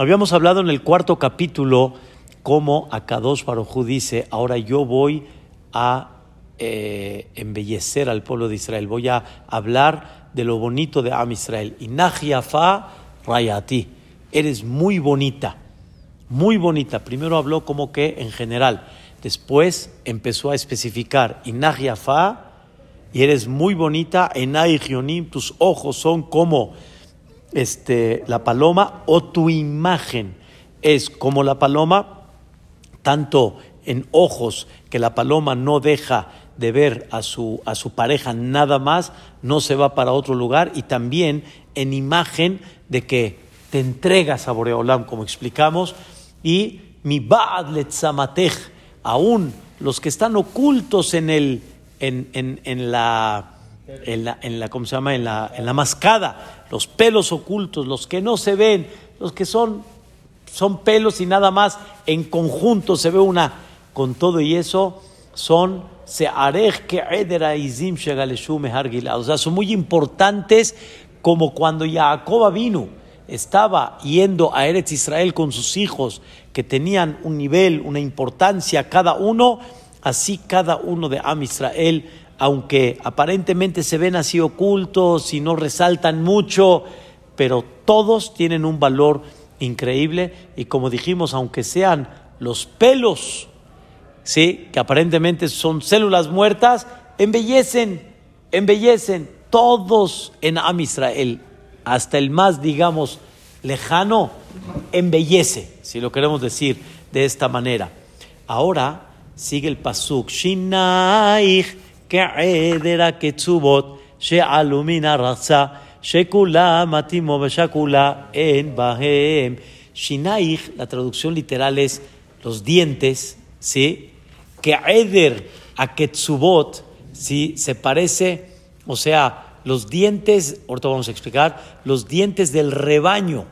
Habíamos hablado en el cuarto capítulo cómo Akadosh Baruj dice, ahora yo voy a eh, embellecer al pueblo de Israel, voy a hablar de lo bonito de Am Israel. Inajiafa Rayati, eres muy bonita, muy bonita. Primero habló como que en general, después empezó a especificar Inajiafa y eres muy bonita, Enai tus ojos son como este, la paloma o tu imagen es como la paloma, tanto en ojos que la paloma no deja de ver a su, a su pareja nada más, no se va para otro lugar, y también en imagen de que te entregas a Boreolam, como explicamos, y mi ba'ad letzamatej, aún los que están ocultos en, el, en, en, en la en la, en la, ¿cómo se llama? En la, en la mascada, los pelos ocultos, los que no se ven, los que son, son pelos y nada más, en conjunto se ve una, con todo y eso, son o sea, son muy importantes como cuando Jacob vino, estaba yendo a Eretz Israel con sus hijos que tenían un nivel, una importancia cada uno, así cada uno de Am Israel aunque aparentemente se ven así ocultos y no resaltan mucho, pero todos tienen un valor increíble y como dijimos, aunque sean los pelos, ¿sí? que aparentemente son células muertas, embellecen, embellecen todos en Am Israel, hasta el más, digamos, lejano, embellece, si lo queremos decir de esta manera. Ahora sigue el pasuk, Shinaich כעדר הקצובות שעלו מן הרצה, שכולם מתאימו ושכולה אין בהם. Shinaich, la traducción literal es los dientes, ¿sí? Que Eder a Ketzubot, ¿sí? Se parece, o sea, los dientes, ahorita vamos a explicar, los dientes del rebaño,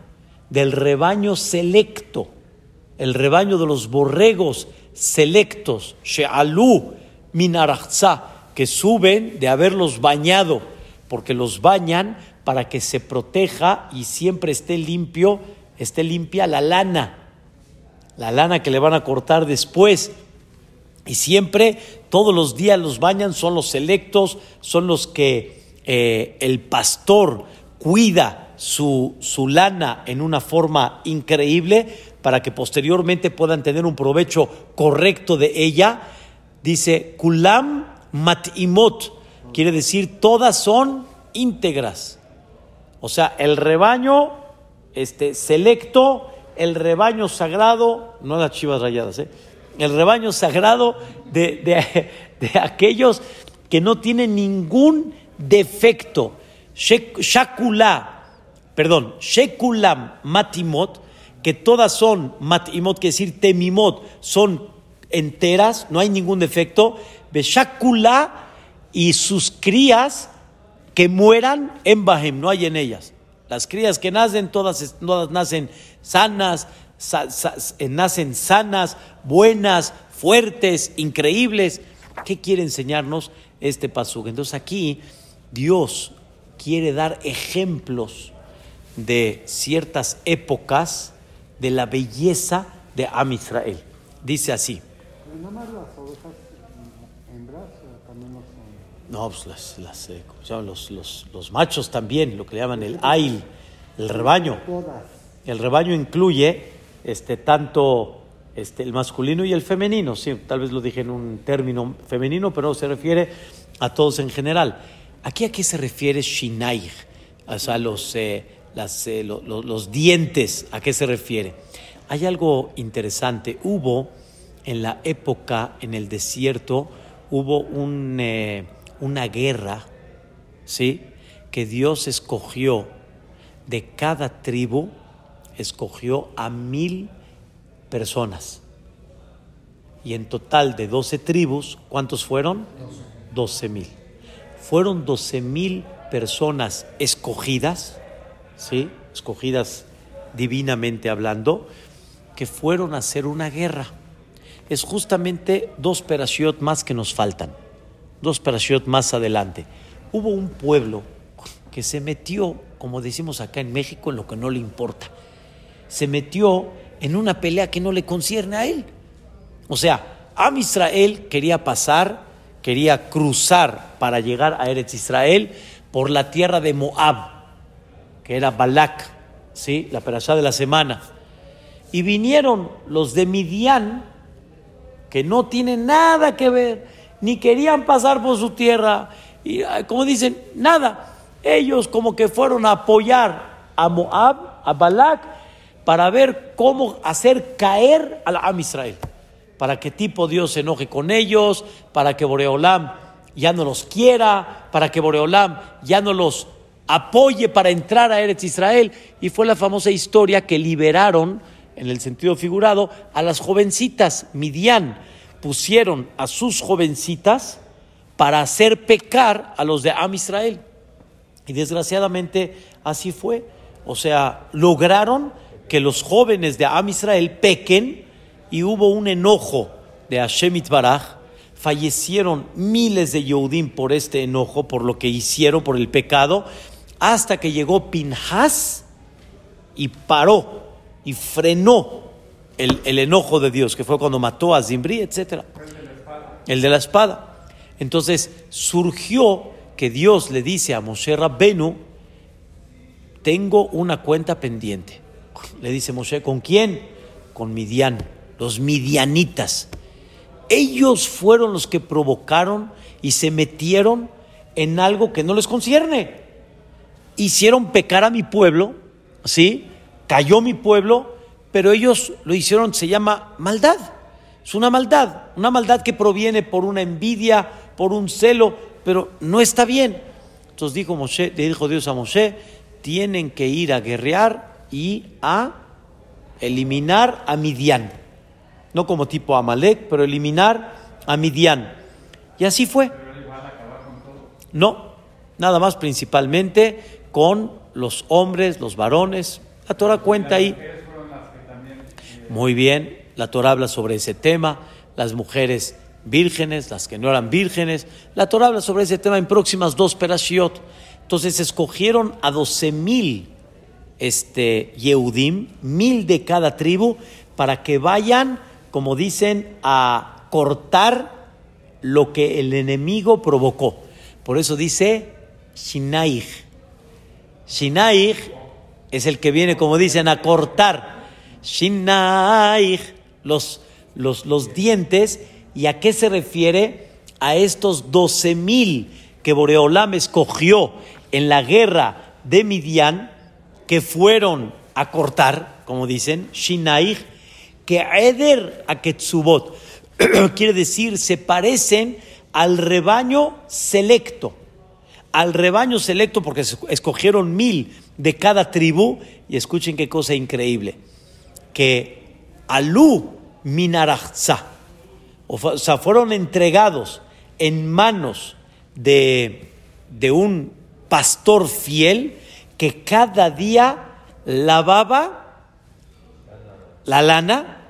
del rebaño selecto, el rebaño de los borregos selectos, She'alu minarachza, que suben de haberlos bañado, porque los bañan para que se proteja y siempre esté limpio, esté limpia la lana, la lana que le van a cortar después. Y siempre, todos los días los bañan, son los selectos, son los que eh, el pastor cuida su, su lana en una forma increíble para que posteriormente puedan tener un provecho correcto de ella. Dice, Kulam matimot, quiere decir todas son íntegras. O sea, el rebaño este, selecto, el rebaño sagrado, no las chivas rayadas, ¿eh? el rebaño sagrado de, de, aquellos que no tienen ningún defecto. Shakula, perdón, Shekulam matimot, que todas son matimot, quiere decir temimot, son enteras, no hay ningún defecto. Beshakula y sus crías que mueran en Bahem, no hay en ellas. Las crías que nacen, todas, todas nacen sanas, eh, nacen sanas, buenas, fuertes, increíbles. ¿Qué quiere enseñarnos este pasuk? Entonces aquí Dios quiere dar ejemplos de ciertas épocas de la belleza de Am Israel. Dice así. No, pues las, eh, Los, los, los, machos también, lo que le llaman el ail, el rebaño. El rebaño incluye este, tanto este, el masculino y el femenino. Sí, tal vez lo dije en un término femenino, pero se refiere a todos en general. ¿Aquí a qué se refiere Shinaich? O sea, los, eh, las, eh, los dientes, ¿a qué se refiere? Hay algo interesante. Hubo en la época, en el desierto, hubo un una guerra, ¿sí? Que Dios escogió de cada tribu, escogió a mil personas. Y en total de doce tribus, ¿cuántos fueron? Doce mil. Fueron doce mil personas escogidas, ¿sí? Escogidas divinamente hablando, que fueron a hacer una guerra. Es justamente dos perashiot más que nos faltan dos parashiot más adelante, hubo un pueblo que se metió, como decimos acá en México, en lo que no le importa. se metió en una pelea que no le concierne a él. O sea, Am Israel quería pasar, quería cruzar para llegar a Eretz Israel por la tierra de Moab, que era Balak, ¿sí? la perashá de la semana. Y vinieron los de Midian, que no tienen nada que ver, ni querían pasar por su tierra, y como dicen, nada. Ellos como que fueron a apoyar a Moab, a Balak, para ver cómo hacer caer a la Am Israel, para que tipo Dios se enoje con ellos, para que Boreolam ya no los quiera, para que Boreolam ya no los apoye para entrar a Eretz Israel. Y fue la famosa historia que liberaron, en el sentido figurado, a las jovencitas. Midian pusieron a sus jovencitas para hacer pecar a los de Am Israel. Y desgraciadamente así fue. O sea, lograron que los jóvenes de Am Israel pequen y hubo un enojo de Hashem Itbaraj. Fallecieron miles de Yehudim por este enojo, por lo que hicieron, por el pecado, hasta que llegó Pinhas y paró y frenó el, enojo de Dios, que fue cuando mató a Zimbri, etc. El de la espada. Entonces surgió que Dios le dice a Moshe Rabbenu, tengo una cuenta pendiente. Le dice Moshe, ¿con quién? Con Midian, los midianitas. Ellos fueron los que provocaron y se metieron en algo que no les concierne. Hicieron pecar a mi pueblo, ¿sí? Cayó mi pueblo, pero ellos lo hicieron, se llama maldad. Es una maldad, una maldad que proviene por una envidia, por un celo, pero no está bien. Entonces dijo Moshe, dijo Dios a Moshe, tienen que ir a guerrear y a eliminar a Midian. No como tipo Amalek, pero eliminar a Midian. Y así fue. No, nada más principalmente con los hombres, los varones. La Torah cuenta ahí. Muy bien, la Torah habla sobre ese tema. Las mujeres vírgenes, las que no eran vírgenes. La Torah habla sobre ese tema en próximas dos perashiot. Entonces escogieron a doce mil este, Yehudim, mil de cada tribu, para que vayan, como dicen, a cortar lo que el enemigo provocó. Por eso dice Shinaich. Shinaich es el que viene, como dicen, a cortar. Los, los, los dientes ¿Y a qué se refiere? A estos doce mil que Boreolam escogió en la guerra de Midian, que fueron a cortar, como dicen, Shinaich, que Eder a Ketzubot, quiere decir, se parecen al rebaño selecto, al rebaño selecto porque escogieron mil de cada tribu, y escuchen qué cosa increíble, que Alú Minarachza, o sea, fueron entregados en manos de, de un pastor fiel que cada día lavaba la lana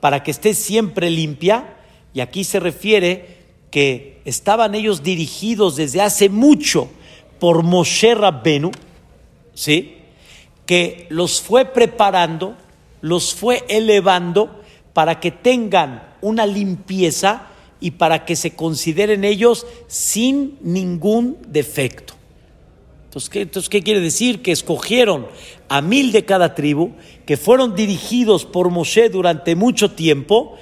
para que esté siempre limpia. Y aquí se refiere que estaban ellos dirigidos desde hace mucho por Moshe Rabbenu, ¿sí? que los fue preparando, los fue elevando para que tengan una limpieza y para que se consideren ellos sin ningún defecto. Entonces ¿qué, entonces, ¿qué quiere decir? Que escogieron a mil de cada tribu, que fueron dirigidos por Moshe durante mucho tiempo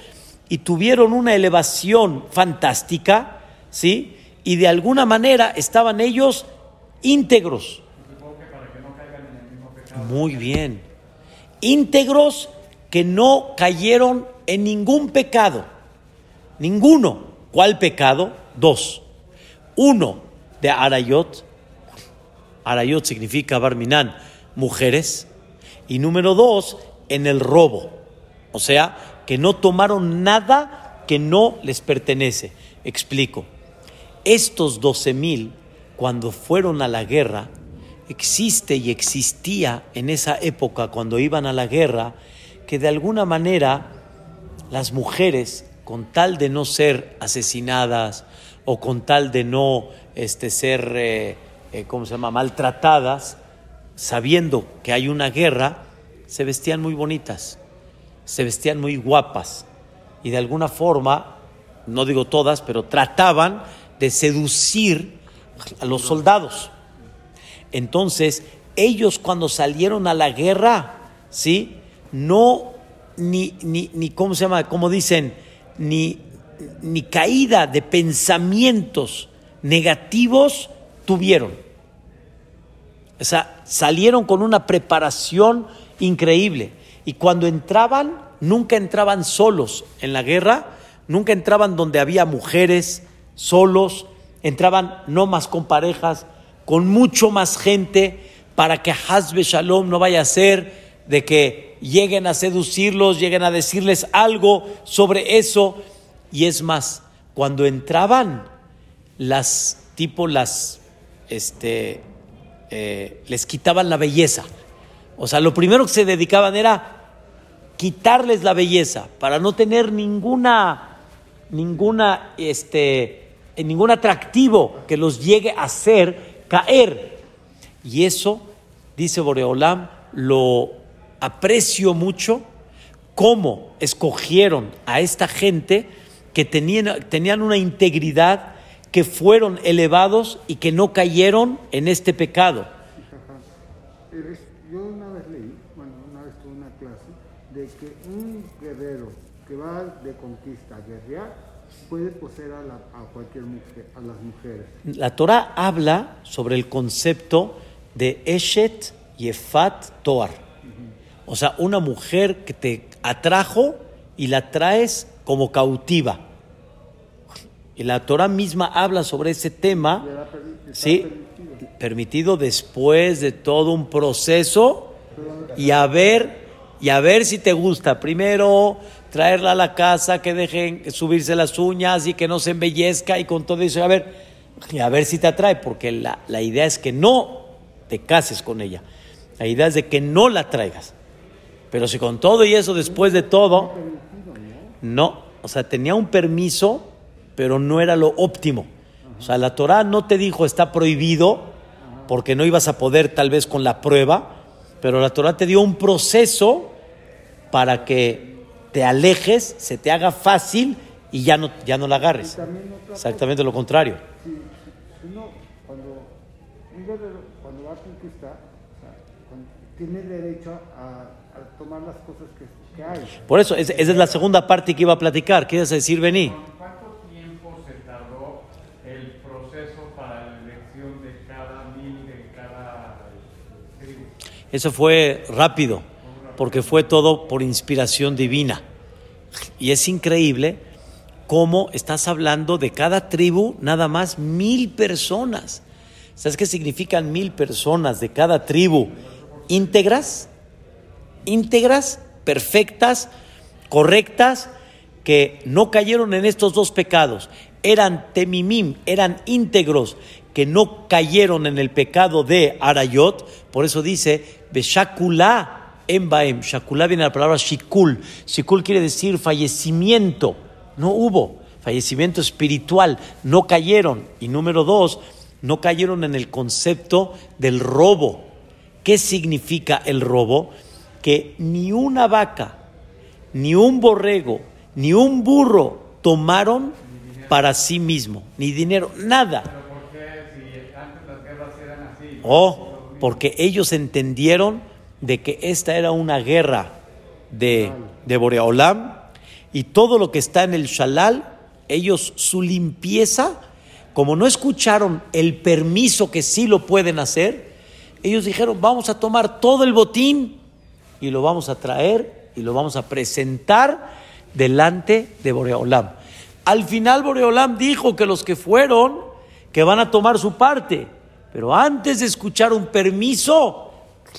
y tuvieron una elevación fantástica, ¿sí? Y de alguna manera estaban ellos íntegros. Muy bien. Íntegros que no cayeron en ningún pecado. Ninguno. ¿Cuál pecado? Dos. Uno de Arayot. Arayot significa Barminan, mujeres. Y número dos, en el robo. O sea, que no tomaron nada que no les pertenece. Explico. Estos doce mil, cuando fueron a la guerra, existe y existía en esa época, cuando iban a la guerra, que de alguna manera las mujeres, con tal de no ser asesinadas o con tal de no este, ser, eh, eh, ¿cómo se llama?, maltratadas, sabiendo que hay una guerra, se vestían muy bonitas, se vestían muy guapas y de alguna forma, no digo todas, pero trataban de seducir a los soldados. Entonces, ellos cuando salieron a la guerra, ¿sí? No, ni, ni, ni ¿cómo se llama? Como dicen, ni, ni caída de pensamientos negativos tuvieron. O sea, salieron con una preparación increíble. Y cuando entraban, nunca entraban solos en la guerra, nunca entraban donde había mujeres, solos, entraban no más con parejas, con mucho más gente, para que Hazbe Shalom no vaya a ser de que lleguen a seducirlos, lleguen a decirles algo sobre eso. Y es más, cuando entraban, las tipo las, este, eh, les quitaban la belleza. O sea, lo primero que se dedicaban era quitarles la belleza para no tener ninguna, ninguna, este, ningún atractivo que los llegue a hacer caer. Y eso, dice Boreolam, lo aprecio mucho, cómo escogieron a esta gente que tenían, tenían una integridad, que fueron elevados y que no cayeron en este pecado. Yo una vez leí, bueno, una vez tuve una clase, de que un guerrero que va de conquista a guerrear puede poseer a, la, a cualquier mujer, a las mujeres. La Torah habla sobre el concepto de Eshet Yefat Toar. O sea, una mujer que te atrajo y la traes como cautiva. Y la Torah misma habla sobre ese tema, ¿sí? Permitido después de todo un proceso y a ver, y a ver si te gusta. Primero traerla a la casa, que dejen subirse las uñas y que no se embellezca y con todo eso, a ver, a ver si te atrae, porque la, la idea es que no te cases con ella. La idea es de que no la traigas. Pero si con todo y eso, después de todo, no, o sea, tenía un permiso, pero no era lo óptimo. O sea, la Torah no te dijo está prohibido, porque no ibas a poder tal vez con la prueba, pero la Torah te dio un proceso para que te alejes, se te haga fácil y ya no, ya no la agarres. Exactamente lo contrario. Si, si uno, cuando un guerrero, cuando va a conquistar, o sea, cuando- tiene derecho a, a tomar las cosas que, que hay. Por eso, es- esa es la segunda parte que iba a platicar. ¿Qué a decir, Bení? ¿Cuánto tiempo se tardó el proceso para la elección de cada mil, de cada eh, tribu? Eso fue rápido, porque fue todo por inspiración divina. Y es increíble cómo estás hablando de cada tribu, nada más mil personas. ¿Sabes qué significan mil personas de cada tribu? Íntegras, íntegras, perfectas, correctas, que no cayeron en estos dos pecados. Eran temimim, eran íntegros, que no cayeron en el pecado de Arayot. Por eso dice, Beshakulá embaem. Shakulá viene la palabra shikul. Shikul quiere decir fallecimiento. No hubo fallecimiento espiritual. No cayeron. Y número dos, no cayeron en el concepto del robo. ¿Qué significa el robo? Que ni una vaca, ni un borrego, ni un burro tomaron para sí mismo, ni dinero, nada. ¿Pero por qué si antes las guerras eran así? Oh, porque ellos entendieron de que esta era una guerra de, de Boreolam y todo lo que está en el Shalal, ellos su limpieza, como no escucharon el permiso que sí lo pueden hacer, ellos dijeron, vamos a tomar todo el botín y lo vamos a traer y lo vamos a presentar delante de Boreolam. Al final Boreolam dijo que los que fueron, que van a tomar su parte, pero antes de escuchar un permiso,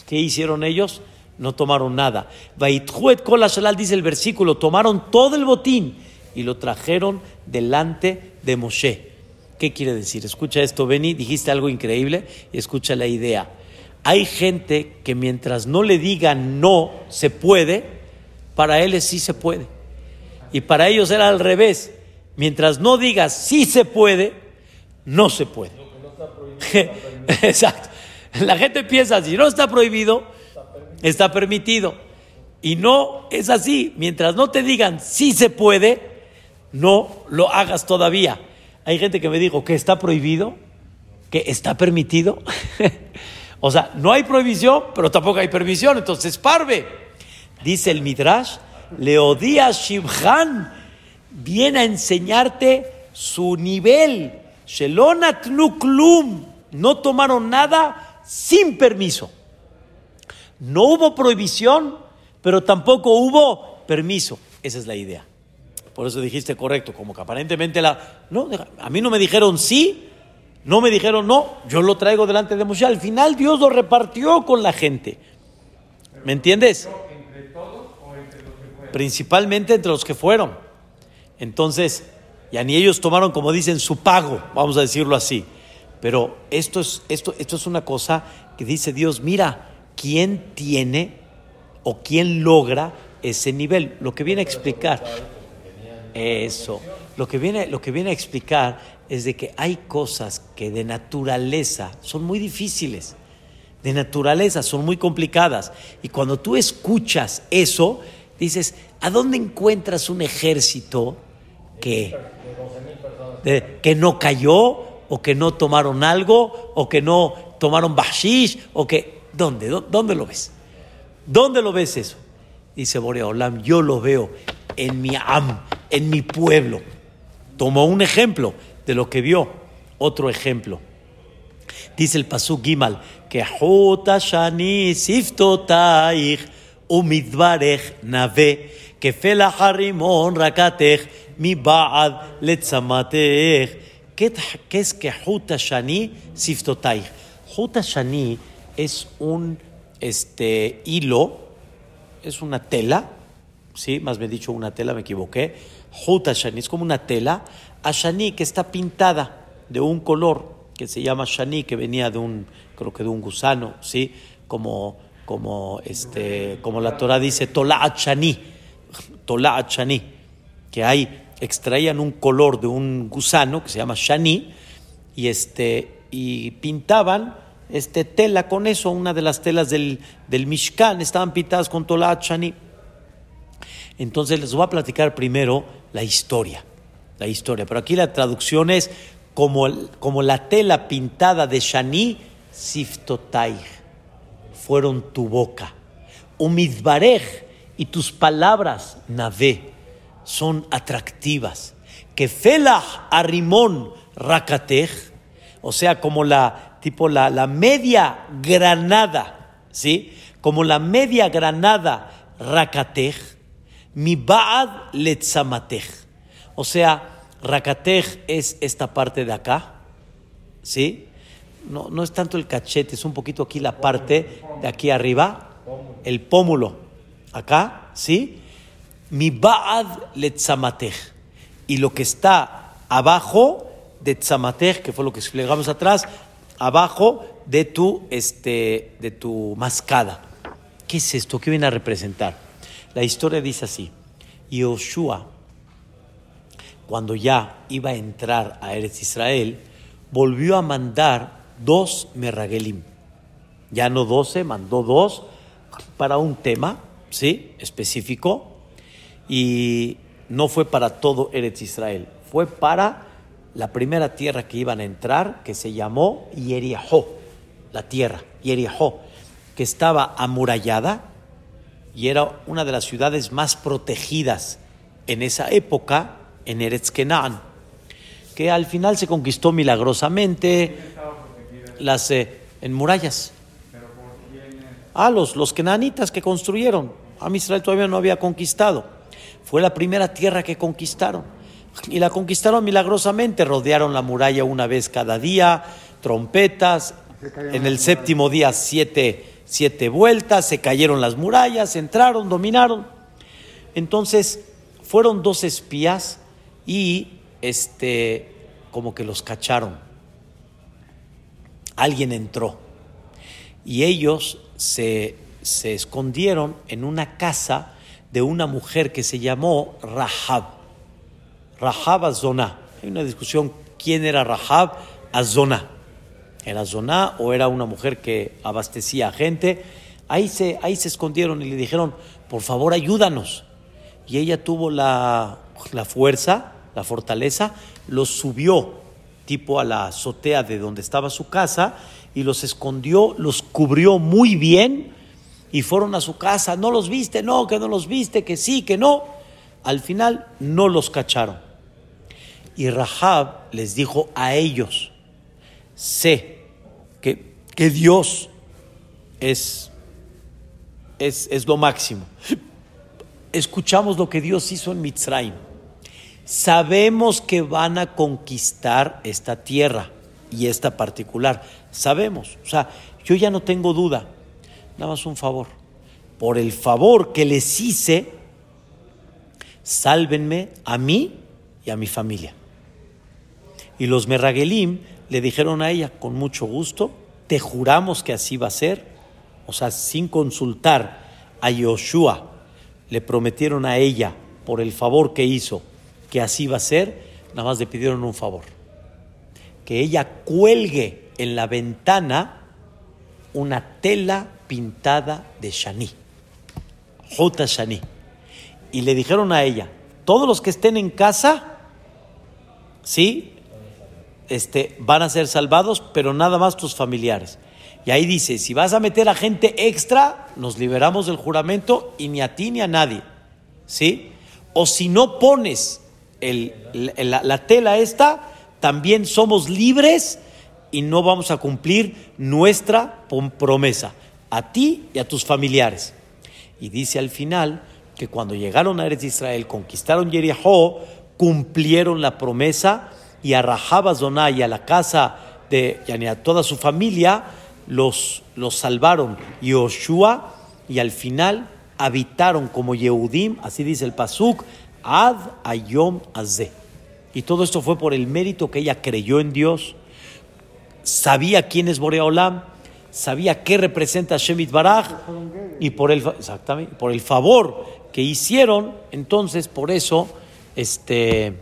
¿qué hicieron ellos? No tomaron nada. Vaitjuet kol hashalal, dice el versículo, tomaron todo el botín y lo trajeron delante de Moshe. ¿Qué quiere decir? Escucha esto, Beni, dijiste algo increíble y escucha la idea. Hay gente que mientras no le digan no se puede, para él sí se puede. Y para ellos era al revés. Mientras no digas sí se puede, no se puede. Exacto. La gente piensa, si no está prohibido, está permitido. Y no es así. Mientras no te digan sí se puede, no lo hagas todavía. Hay gente que me dijo que está prohibido, que está permitido. o sea, no hay prohibición, pero tampoco hay permisión. Entonces, parve. Dice el Midrash, Leodías Shibhan viene a enseñarte su nivel. Shelonat Nuklum. No tomaron nada sin permiso. No hubo prohibición, pero tampoco hubo permiso. Esa es la idea. Por eso dijiste correcto, como que aparentemente la... No, a mí no me dijeron sí, no me dijeron no, yo lo traigo delante de Moshe. Al final Dios lo repartió con la gente. ¿Me entiendes? ¿Entre? Principalmente entre los que fueron. Entonces, ya ni ellos tomaron, como dicen, su pago, vamos a decirlo así. Pero esto es, esto, esto es una cosa que dice Dios, mira, ¿quién tiene o quién logra ese nivel? Lo que viene a explicar, eso, lo que viene, lo que viene a explicar es de que hay cosas que de naturaleza son muy difíciles, de naturaleza son muy complicadas. Y cuando tú escuchas eso, dices, ¿a dónde encuentras un ejército que, de- que no cayó o que no tomaron algo o que no tomaron bashish o que... ¿Dónde? ¿Dó- ¿Dónde lo ves? ¿Dónde lo ves eso? Dice Boreolam, yo lo veo en mi am, en mi pueblo. Tomó un ejemplo de lo que vio, otro ejemplo. Dice el pasuk Gimal, que Shani Siftotaich Umidvarech Nave, que Fela Harimon Rakatech Mi Baad Letzamatech. ¿Qué es que Jota Shani Siftotaich? Jota Shani es un este, hilo, es una tela, ¿sí? Más bien dicho, una tela, me equivoqué. Juta Shani, es como una tela. Ashani, que está pintada de un color que se llama Shani, que venía de un, creo que de un gusano, ¿sí? Como, como, este, como la Torah dice, Tola'at Shani, Tola'at Shani, que hay, extraían un color de un gusano que se llama Shani, y, este, y pintaban este, tela con eso, una de las telas del, del Mishkan, estaban pintadas con Tola'at Shani. Entonces les voy a platicar primero la historia, la historia. Pero aquí la traducción es como, como la tela pintada de Shani, Siftotai, fueron tu boca. Umidbarej y tus palabras, Navé, son atractivas. Que Felah Arimón Rakatej, o sea, como la tipo la, la media granada, ¿sí? Como la media granada Rakatej, mi Baad Letzamatej. O sea, Rakatej es esta parte de acá, ¿sí? No, no es tanto el cachete, es un poquito aquí la parte de aquí arriba, el pómulo, acá, ¿sí? Mi Baad Letzamatej. Y lo que está abajo de Tzamatej, que fue lo que explicamos atrás, abajo de tu, este, de tu mascada. ¿Qué es esto? ¿Qué viene a representar? La historia dice así: Yoshua, cuando ya iba a entrar a Eretz Israel, volvió a mandar dos merragelim. Ya no doce, mandó dos para un tema, ¿sí? Específico. Y no fue para todo Eretz Israel, fue para la primera tierra que iban a entrar, que se llamó Yeriahó, la tierra, Yeriahó, que estaba amurallada y era una de las ciudades más protegidas en esa época en Eretz Kenaan, que al final se conquistó milagrosamente las eh, en murallas. Ah, los, los kenanitas que construyeron. A Israel todavía no había conquistado. Fue la primera tierra que conquistaron. Y la conquistaron milagrosamente. Rodearon la muralla una vez cada día, trompetas. En el séptimo día, siete, siete vueltas. Se cayeron las murallas, entraron, dominaron. Entonces, fueron dos espías y este, como que los cacharon. Alguien entró y ellos se, se escondieron en una casa de una mujer que se llamó Rahab. Rahab Azoná. Hay una discusión quién era Rahab Azoná. ¿Era Zoná o era una mujer que abastecía a gente? Ahí se, ahí se escondieron y le dijeron, por favor ayúdanos. Y ella tuvo la, la fuerza, la fortaleza, los subió tipo a la azotea de donde estaba su casa y los escondió, los cubrió muy bien y fueron a su casa. ¿No los viste? No, que no los viste, que sí, que no. Al final no los cacharon. Y Rahab les dijo a ellos, sé que, que Dios es, es, es lo máximo. Escuchamos lo que Dios hizo en Mitzrayim. Sabemos que van a conquistar esta tierra y esta particular. Sabemos. O sea, yo ya no tengo duda. Nada más un favor. Por el favor que les hice, sálvenme a mí y a mi familia. Y los Merragelim le dijeron a ella, con mucho gusto, te juramos que así va a ser. O sea, sin consultar a Yoshua, le prometieron a ella, por el favor que hizo, que así va a ser, nada más le pidieron un favor. Que ella cuelgue en la ventana una tela pintada de Shani, Jota Shani. Y le dijeron a ella, todos los que estén en casa, ¿sí? este, van a ser salvados, pero nada más tus familiares. Y ahí dice, si vas a meter a gente extra, nos liberamos del juramento y ni a ti ni a nadie. ¿Sí? O si no pones el, la, la tela esta, también somos libres y no vamos a cumplir nuestra promesa, a ti y a tus familiares. Y dice al final que cuando llegaron a Eretz Israel, conquistaron Jericó, cumplieron la promesa y a Rahab y a la casa de y a toda su familia los, los salvaron Yoshua y al final habitaron como Yehudim, así dice el Pasuk, Ad Ayom Azeh. Y todo esto fue por el mérito que ella creyó en Dios, sabía quién es Boreolam, sabía qué representa Shemit Baraj y por el, exactamente, por el favor que hicieron, entonces por eso este,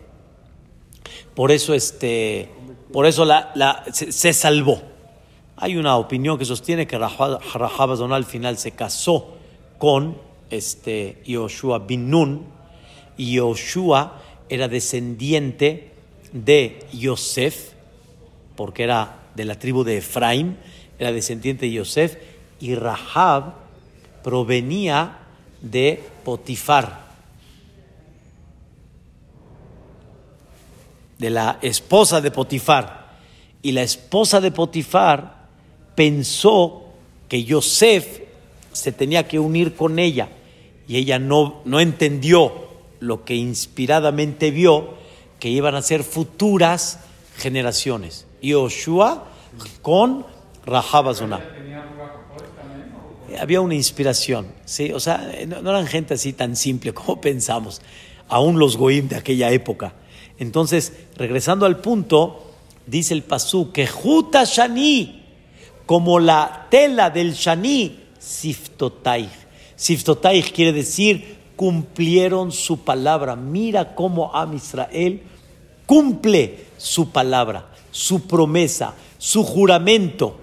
por eso, este, por eso la, la, se, salvó. Hay una opinión que sostiene que Rahab al final se casó con este, Yoshua bin Nun y Yoshua era descendiente de Yosef, porque era de la tribu de Efraim, era descendiente de Yosef, y Rahab provenía de Potifar, de la esposa de Potifar. Y la esposa de Potifar pensó que Yosef se tenía que unir con ella y ella no, no entendió lo que inspiradamente vio que iban a ser futuras generaciones. Yoshua con Rahab Había una inspiración, ¿sí? o sea, no, no, eran gente así tan simple como pensamos, aún los goim de aquella época. Entonces, regresando al punto, dice el pasú que Juta Shani, como la tela del Shani, Siftotaich. Siftotaich quiere decir cumplieron su palabra. Mira cómo Am Israel cumple su palabra, su promesa, su juramento.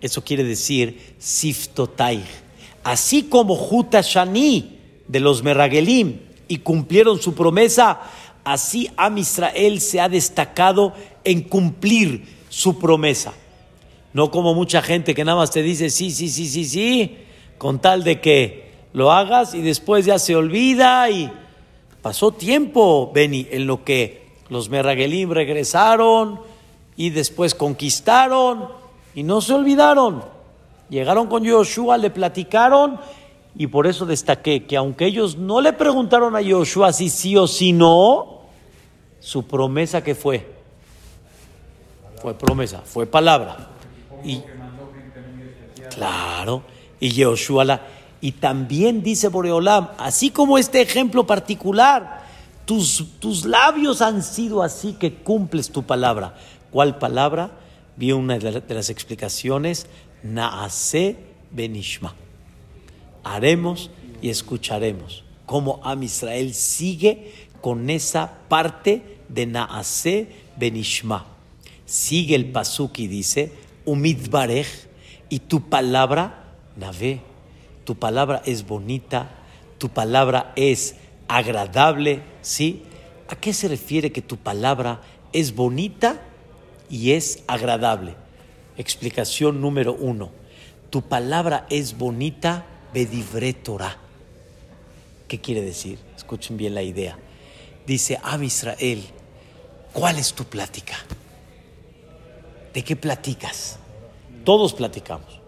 Eso quiere decir Siftotaich. Así como Juta Shani de los Merragelim y cumplieron su promesa, Así Am Israel se ha destacado en cumplir su promesa. No como mucha gente que nada más te dice sí, sí, sí, sí, sí, con tal de que lo hagas y después ya se olvida y pasó tiempo, Beni, en lo que los Merragelim regresaron y después conquistaron y no se olvidaron. Llegaron con Yoshua, le platicaron y por eso destaqué que aunque ellos no le preguntaron a Yoshua si sí o si no, su promesa que fue. Fue promesa, fue palabra. Y, claro, y Yehoshua la, y también dice Boreolam, así como este ejemplo particular, tus, tus labios han sido así que cumples tu palabra. ¿Cuál palabra? Vi una de las explicaciones, Naase Benishma. Haremos y escucharemos cómo Am Israel sigue con esa parte de Naase Benishma. Sigue el pasuk y dice, Umid Barej, y tu palabra, Nave, tu palabra es bonita, tu palabra es agradable, ¿sí? ¿A qué se refiere que tu palabra es bonita y es agradable? Explicación número uno. Tu palabra es bonita, bedivre Torah. ¿Qué quiere decir? Escuchen bien la idea. Dice, Am Israel, ¿cuál es tu plática? ¿De qué platicas? Todos platicamos.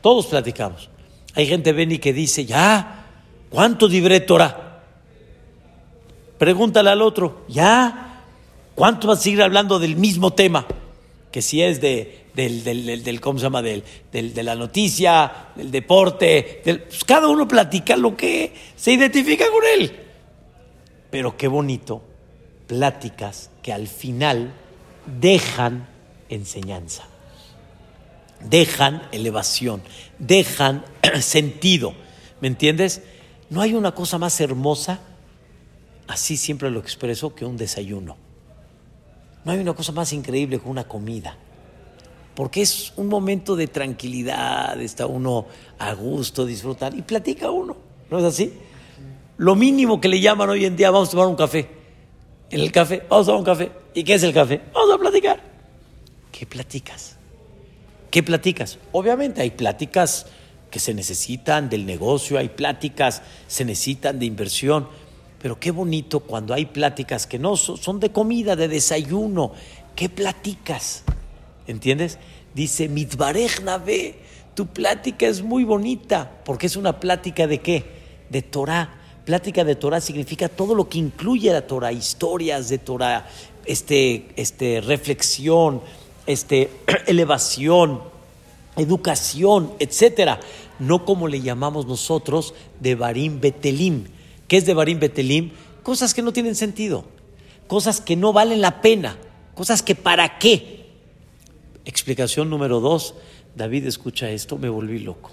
Todos platicamos. Hay gente, Beni, que dice, ya, ¿cuánto divré Torah? Pregúntale al otro, ya, ¿cuánto vas a seguir hablando del mismo tema? Que si es de, del, del, del, ¿cómo se llama? Del, de la noticia, del deporte, pues cada uno platica lo que se identifica con él. Pero qué bonito, pláticas que al final dejan enseñanza, dejan elevación, dejan sentido. ¿Me entiendes? No hay una cosa más hermosa, así siempre lo expreso, que un desayuno. No hay una cosa más increíble que una comida. Porque es un momento de tranquilidad, está uno a gusto, disfrutar y platica uno. ¿No es así? Lo mínimo que le llaman hoy en día, vamos a tomar un café. En el café, vamos a tomar un café. ¿Y qué es el café? Vamos a platicar. ¿Qué platicas? ¿Qué platicas? Obviamente hay pláticas que se necesitan del negocio, hay pláticas se necesitan de inversión, pero qué bonito cuando hay pláticas que no son de comida, de desayuno. ¿Qué platicas? ¿Entiendes? Dice, Mitbarej Nave, tu plática es muy bonita, porque es una plática de qué? De Torah. Plática de Torah significa todo lo que incluye la Torah, historias de Torah, este, este, reflexión, este, elevación, educación, etcétera. No como le llamamos nosotros de Barim Betelim. ¿Qué es de Barim Betelim? Cosas que no tienen sentido, cosas que no valen la pena, cosas que para qué. Explicación número dos. David escucha esto, me volví loco.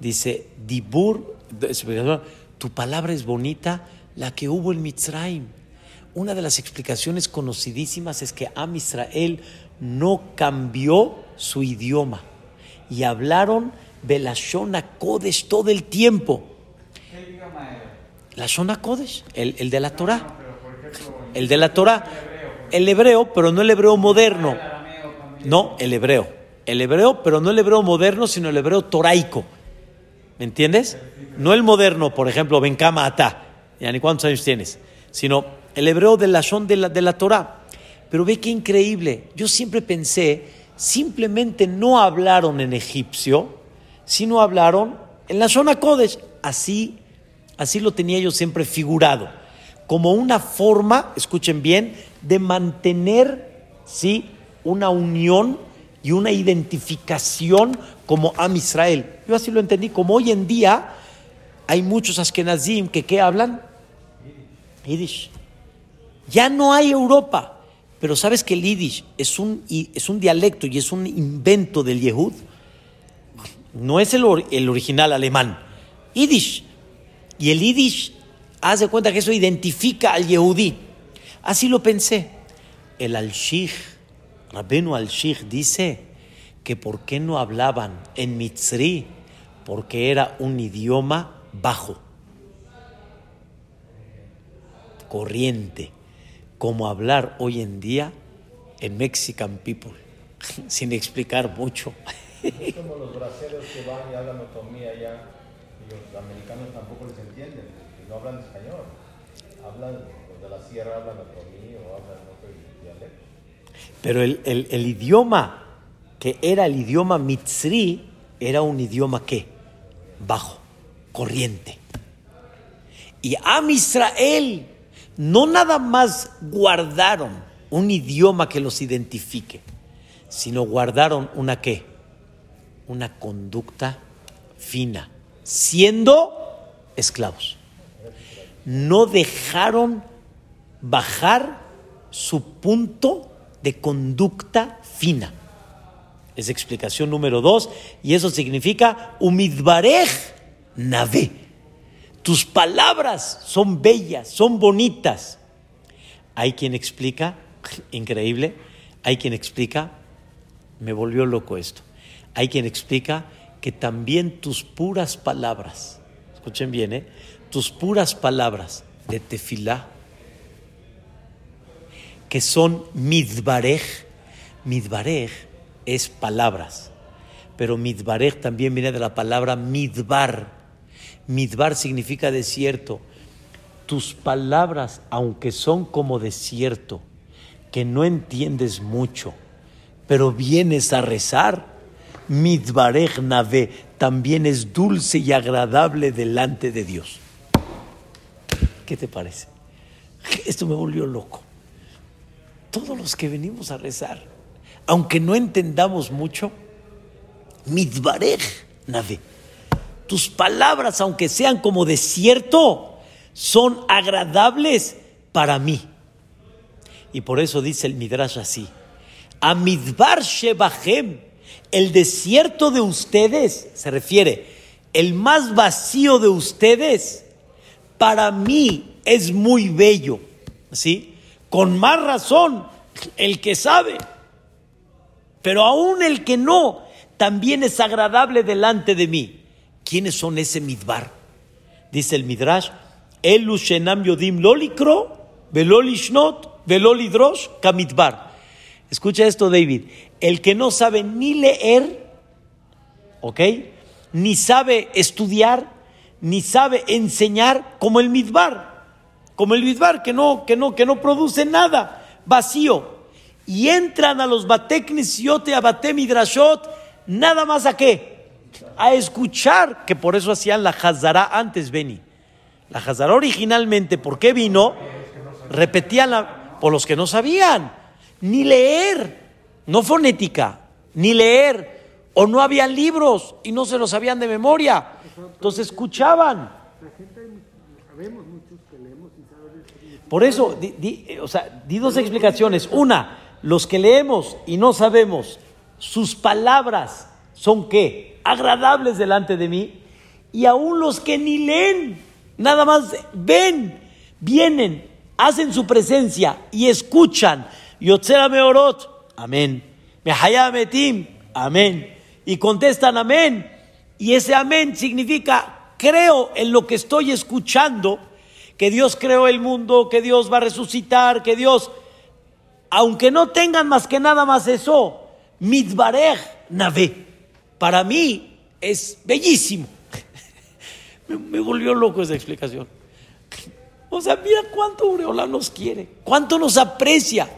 Dice, Dibur, tu palabra es bonita, la que hubo en Mitzrayim. Una de las explicaciones conocidísimas es que Am Israel no cambió su idioma y hablaron Belashona Kodesh todo el tiempo. ¿Qué idioma? La Shona Kodesh, el, el de la Torah. El de la Torah. El hebreo, pero no el hebreo moderno. No, el hebreo. El hebreo, pero no el hebreo moderno, sino el hebreo toraico. ¿Me entiendes? No el moderno, por ejemplo, Benkama Ata, ya ni cuántos años tienes, sino el hebreo de la de la, de la Torah. Pero ve qué increíble. Yo siempre pensé, simplemente no hablaron en egipcio, sino hablaron en la zona Kodesh. Así, así lo tenía yo siempre figurado. Como una forma, escuchen bien, de mantener, ¿sí? una unión y una identificación como Am Israel. Yo así lo entendí, como hoy en día hay muchos Ashkenazim que ¿qué hablan? Yiddish. Ya no hay Europa, pero sabes que el Yiddish es un, es un dialecto y es un invento del Yehud. No es el, el original alemán. Yiddish. Y el Yiddish, haz de cuenta que eso identifica al Yehudí. Así lo pensé. El Al-Shich Rabenu al-Shich dice que por qué no hablaban en Mitzri, porque era un idioma bajo, corriente, como hablar hoy en día en Mexican People, sin explicar mucho. Los que van y los americanos tampoco les entienden, y no hablan español. Hablan, de la sierra hablan otomí o hablan otro dialecto. Pero el, el, el, idioma que era el idioma mitzri era un idioma que bajo, corriente. Y Am Israel no nada más guardaron un idioma que los identifique, sino guardaron una qué? Una conducta fina, siendo esclavos. No dejaron bajar su punto de conducta fina. Es explicación número dos, y eso significa umidbarej nave. Tus palabras son bellas, son bonitas. Hay quien explica, increíble, hay quien explica, me volvió loco esto. Hay quien explica que también tus puras palabras, escuchen bien, ¿eh? tus puras palabras de tefilá, que son midbarej, midbarej es palabras, pero midbarej también viene de la palabra midbar. Midbar significa desierto. Tus palabras, aunque son como desierto, que no entiendes mucho, pero vienes a rezar, midbarej nave también es dulce y agradable delante de Dios. ¿Qué te parece? Esto me volvió loco. Todos los que venimos a rezar, aunque no entendamos mucho, midbarej nave. Tus palabras, aunque sean como desierto, son agradables para mí. Y por eso dice el Midrash así: A midbar shebahem, el desierto de ustedes, se refiere, el más vacío de ustedes, para mí es muy bello. ¿Sí? Con más razón, el que sabe. Pero aún el que no, también es agradable delante de mí. ¿Quiénes son ese midbar? Dice el Midrash, Elu shenam yodim lolikro, velolidrosh, kamidbar. Escucha esto, David. El que no sabe ni leer, ¿ok? Ni sabe estudiar, ni sabe enseñar, como el midbar. Como el midbar, que no, que no, que no produce nada, vacío. Y entran a los bateknis yote a batem midrashot, nada más a qué? A escuchar, que por eso hacían la Hazara antes, Beni. La Hazara originalmente, ¿por qué vino? Repetían la, por los que no sabían, ni leer, no fonética, ni leer, o no habían libros y no se los sabían de memoria. Entonces escuchaban. Por eso, di, o sea, di dos explicaciones. Una, los que leemos y no sabemos, sus palabras son qué? Agradables delante de mí. Y aún los que ni leen, nada más ven, vienen, hacen su presencia y escuchan. Yotzera meorot, amén. Mehaya metim, amén. Y contestan amén. Y ese amén significa, creo en lo que estoy escuchando, que Dios creó el mundo, que Dios va a resucitar, que Dios, aunque no tengan más que nada más eso, mitbarej nave, para mí es bellísimo. me, me volvió loco esa explicación. O sea, mira cuánto Ureola nos quiere, cuánto nos aprecia.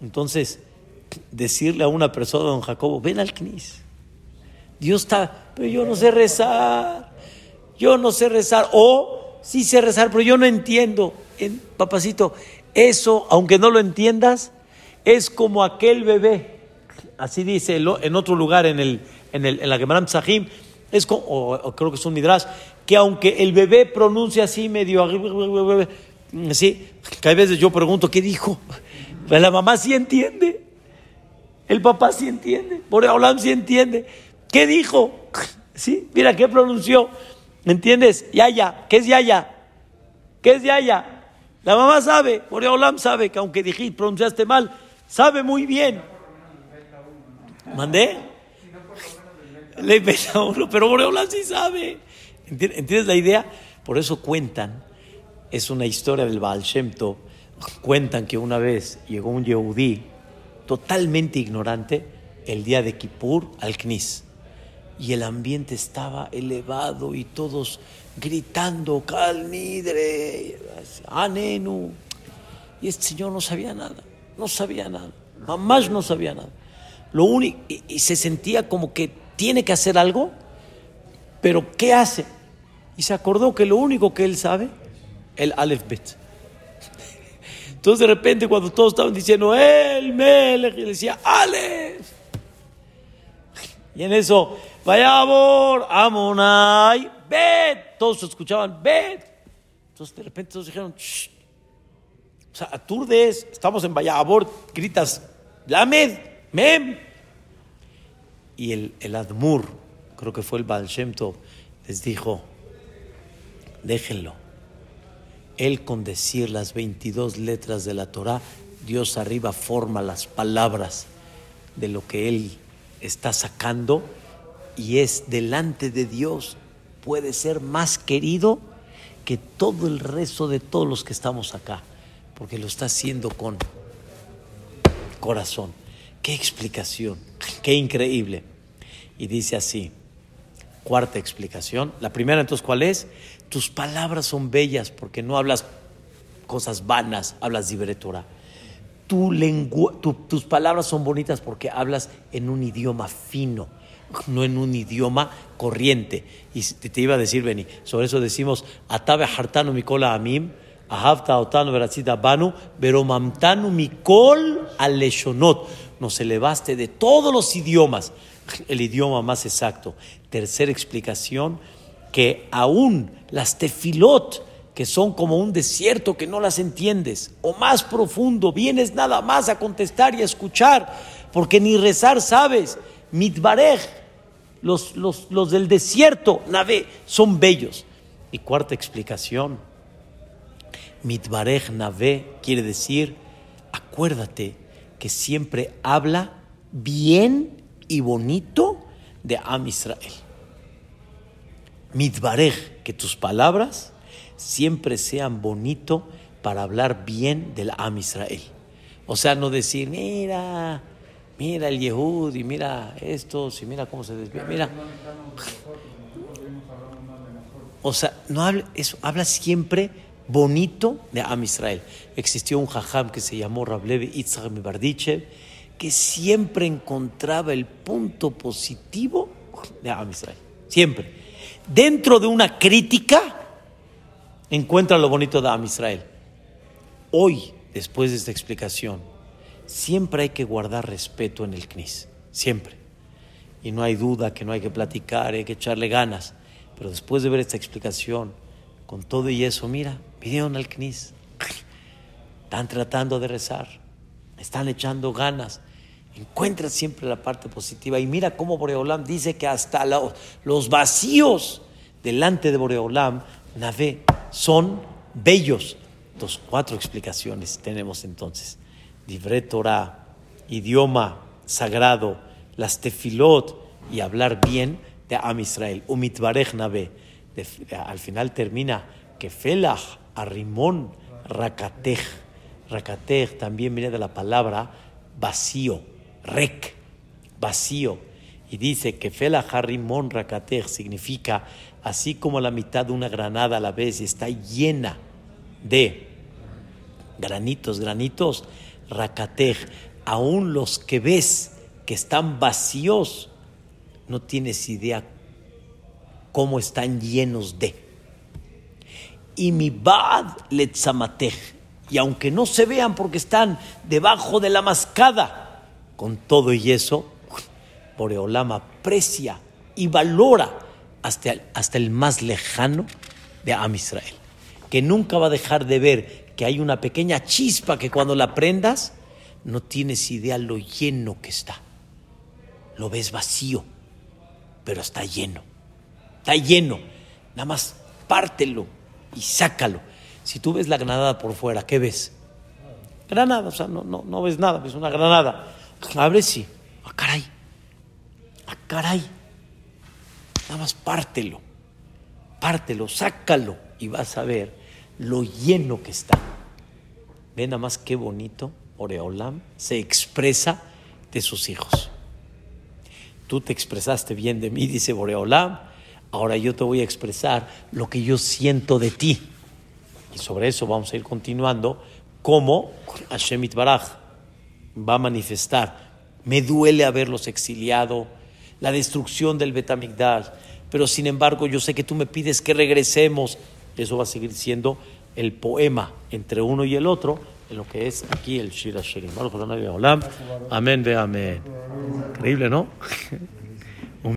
Entonces, decirle a una persona, don Jacobo, ven al CNIS. Dios está, pero yo no sé rezar, yo no sé rezar, o sí sé rezar, pero yo no entiendo. En- papacito, eso, aunque no lo entiendas, es como aquel bebé, así dice en otro lugar en, el, en, el, en la Psahim, es como, o, creo que es un Midrash, que aunque el bebé pronuncia así medio, así, que hay veces yo pregunto, ¿qué dijo? Pues la mamá sí entiende. El papá sí entiende, Boreolam sí entiende. ¿Qué dijo? Sí, mira qué pronunció. ¿Entiendes? Yaya, ¿qué es Yaya? ¿Qué es Yaya? La mamá sabe, Boreolam sabe que aunque dijiste, pronunciaste mal, sabe muy bien. ¿Mandé? Le inventa uno, pero Boreolam sí sabe. ¿Enti- ¿Entiendes la idea? Por eso cuentan, es una historia del Baal Shem cuentan que una vez llegó un Yehudí totalmente ignorante el día de Kippur al Knis. Y el ambiente estaba elevado y todos gritando, Calnidre, Anenu. Y este señor no sabía nada, no sabía nada, mamás no sabía nada. Lo único, y, y se sentía como que tiene que hacer algo, pero ¿qué hace? Y se acordó que lo único que él sabe, el Aleph Bet. Entonces de repente cuando todos estaban diciendo el Melech, y decía Aleph. Y en eso, Vayabor, Amonai, Bet. Todos escuchaban Bet. Entonces de repente todos dijeron, "Shh". o sea, aturdes, estamos en Vayabor, gritas, Lamed, Mem. Y el, el Admur, creo que fue el Baal les dijo, déjenlo. Él con decir las 22 letras de la Torah, Dios arriba forma las palabras de lo que Él está sacando y es delante de Dios, puede ser más querido que todo el resto de todos los que estamos acá, porque lo está haciendo con corazón. Qué explicación, qué increíble. Y dice así, cuarta explicación. La primera entonces, ¿cuál es? Tus palabras son bellas porque no hablas cosas vanas, hablas libretura. Tu tus palabras son bonitas porque hablas en un idioma fino, no en un idioma corriente. Y te, iba a decir, Beni, sobre eso decimos, Atabe hartanu mikola amim, ahavta otanu verazita banu, veromamtanu mikol aleshonot. Nos elevaste de todos los idiomas, el idioma más exacto. Tercera explicación, que aún las tefilot, que son como un desierto que no las entiendes, o más profundo, vienes nada más a contestar y a escuchar, porque ni rezar sabes. Mitbarej, los, los, los del desierto, Nave, son bellos. Y cuarta explicación, Mitbarej Nave quiere decir, acuérdate que siempre habla bien y bonito de Am Israel. Mitbarej, que tus palabras siempre sean bonito para hablar bien del Am Israel. O sea, no decir, mira, mira el Yehud y mira esto, y mira cómo se desvía, mira. O sea, no habla, eso, habla siempre bonito de Am Israel. Existió un jajam que se llamó Rablevi Itzhak Mibardichev, que siempre encontraba el punto positivo de Am Israel. Siempre. Dentro de una crítica, encuentra lo bonito de Am Israel. Hoy, después de esta explicación, siempre hay que guardar respeto en el CNIS, siempre. Y no hay duda que no hay que platicar, hay que echarle ganas. Pero después de ver esta explicación, con todo y eso, mira, pidieron al CNIS. Están tratando de rezar, están echando ganas. Encuentra siempre la parte positiva. Y mira cómo Boreolam dice que hasta los vacíos delante de Boreolam, Navé, son bellos. Dos, cuatro explicaciones tenemos entonces. Divré Torah, idioma sagrado, las tefilot y hablar bien de Am Israel. Umitvarech Navé. Al final termina que Felach, Arrimón, Rakatej. Rakatej también viene de la palabra vacío, rek, vacío. Y dice que Felach, Arrimón, Rakatej significa así como la mitad de una granada a la vez está llena de granitos, granitos, Rakatej, aún los que ves que están vacíos, no tienes idea cómo están llenos de. Y mi bad letzamatej, y aunque no se vean porque están debajo de la mascada, con todo y eso, Boreolam aprecia y valora hasta el, hasta el más lejano de Am Israel, que nunca va a dejar de ver que hay una pequeña chispa que cuando la prendas, no tienes idea lo lleno que está. Lo ves vacío, pero está lleno. Está lleno. Nada más pártelo y sácalo. Si tú ves la granada por fuera, ¿qué ves? Granada, o sea, no, no, no ves nada, ves una granada. Abre sí. ¡Ah, caray! ¡Ah, caray! Nada más pártelo. Pártelo, sácalo y vas a ver lo lleno que está. Ve nada más qué bonito Oreolam se expresa de sus hijos. Tú te expresaste bien de mí, dice Boreolam, ahora yo te voy a expresar lo que yo siento de ti. Y sobre eso vamos a ir continuando, cómo Hashem Baraj va a manifestar. Me duele haberlos exiliado, la destrucción del Betamigdash, pero sin embargo yo sé que tú me pides que regresemos. Eso va a seguir siendo el poema entre uno y el otro, en lo que es aquí el Shira Shirim. Amén, ve amén. Increíble, ¿no?